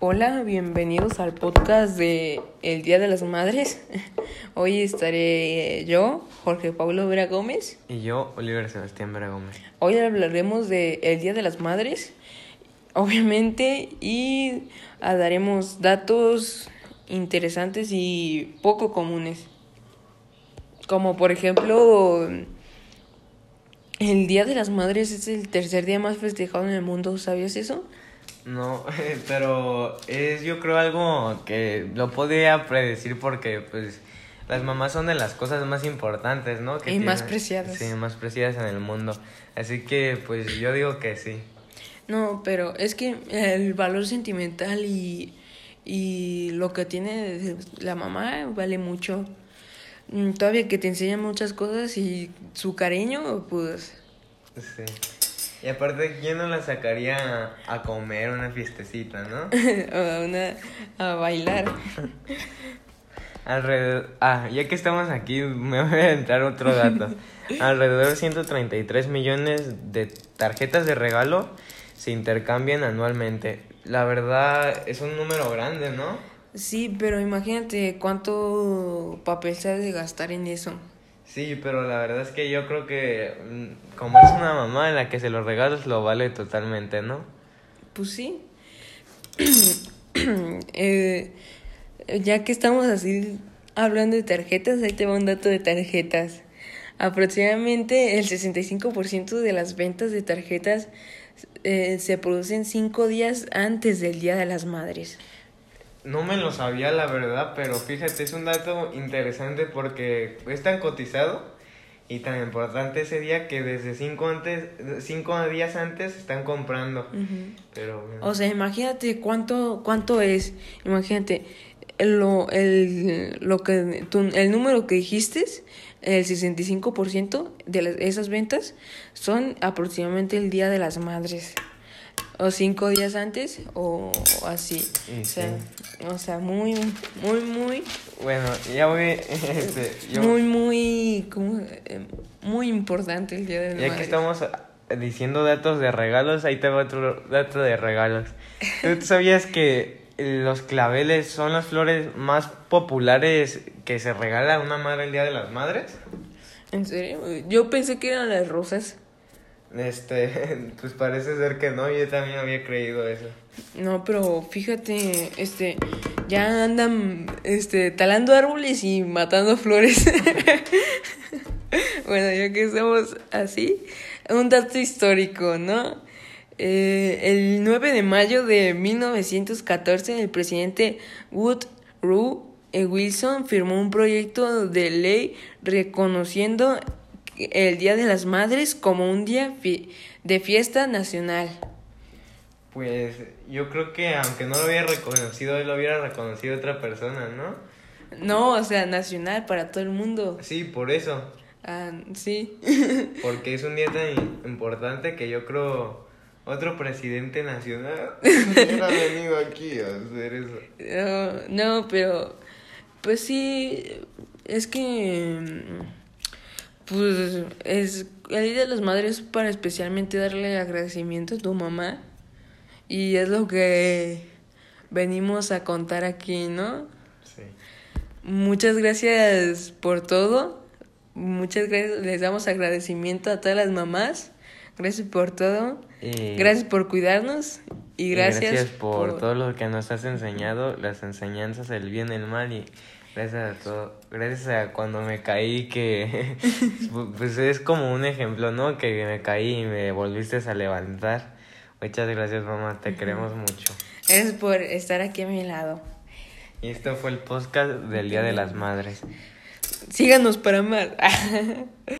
Hola, bienvenidos al podcast de El Día de las Madres. Hoy estaré yo, Jorge Pablo Vera Gómez. Y yo, Oliver Sebastián Vera Gómez. Hoy hablaremos de El Día de las Madres, obviamente, y daremos datos interesantes y poco comunes. Como por ejemplo, el Día de las Madres es el tercer día más festejado en el mundo, ¿sabías eso? No, pero es yo creo algo que lo podía predecir porque pues las mamás son de las cosas más importantes, ¿no? y más preciadas. Sí, más preciadas en el mundo. Así que pues yo digo que sí. No, pero es que el valor sentimental y, y lo que tiene la mamá vale mucho. Mm, todavía que te enseña muchas cosas y su cariño, pues... Sí. Y aparte, ¿quién no la sacaría a, comer una fiestecita, no? a, una, a bailar. Alrededor, ah, ya que estamos aquí, me voy a entrar otro dato. Alrededor de 133 millones de tarjetas de regalo se intercambian anualmente. La verdad es un número grande, ¿no? Sí, pero imagínate cuánto papel se ha de gastar en eso. Sí, pero la verdad es que yo creo que mm, como es una mamá en la que se los regalos lo vale totalmente, ¿no? Pues sí. eh, ya que estamos así hablando de tarjetas, ahí te va un dato de tarjetas. Aproximadamente el 65% de las ventas de tarjetas eh, se producen cinco días antes del Día de las Madres. No me lo sabía la verdad, pero fíjate, es un dato interesante porque es tan cotizado y tan importante ese día que desde cinco, antes, cinco días antes están comprando. pero, O sea, imagínate cuánto, cuánto es, imagínate, lo, el, lo que, el número que dijiste, el 65% de esas ventas son aproximadamente el Día de las Madres o cinco días antes o así. o, sea, o sea, muy, muy, muy... Bueno, ya voy... Este, Muy, muy, como, muy importante el Día de la Ya que estamos diciendo datos de regalos, ahí te va otro dato de regalos. ¿Tú sabías que los claveles son las flores más populares que se regala una madre el Día de las Madres? ¿En serio? Yo pensé que eran las rosas. Este, pues parece ser que no, yo también había creído eso. No, pero fíjate, este, ya andan, este, talando árboles y matando flores. bueno, ya que estamos así, un dato histórico, ¿no? Eh, el 9 de mayo de 1914, el presidente Woodrow Wilson firmó un proyecto de ley reconociendo el Día de las Madres como un día de fiesta nacional? Pues yo creo que aunque no lo hubiera reconocido, él lo hubiera reconocido otra persona, ¿no? No, o sea, nacional para todo el mundo. Sí, por eso. Ah, sí. Porque es un día tan importante que yo creo otro presidente nacional hubiera venido aquí a hacer eso. no, pero pues sí, es que pues es el Día de las Madres para especialmente darle agradecimiento a tu mamá. Y es lo que venimos a contar aquí, ¿no? Sí. Muchas gracias por todo. Muchas gracias, les damos agradecimiento a todas las mamás. Gracias por todo. Gracias por cuidarnos. Y gracias, gracias por, todo lo que nos has enseñado, las enseñanzas, el bien, el mal y Gracias a todo. Gracias a cuando me caí, que pues es como un ejemplo, ¿no? Que me caí y me volviste a levantar. Muchas gracias, mamá. Te queremos mucho. Gracias por estar aquí a mi lado. Y esto fue el podcast del Día de las Madres. Síganos para amar.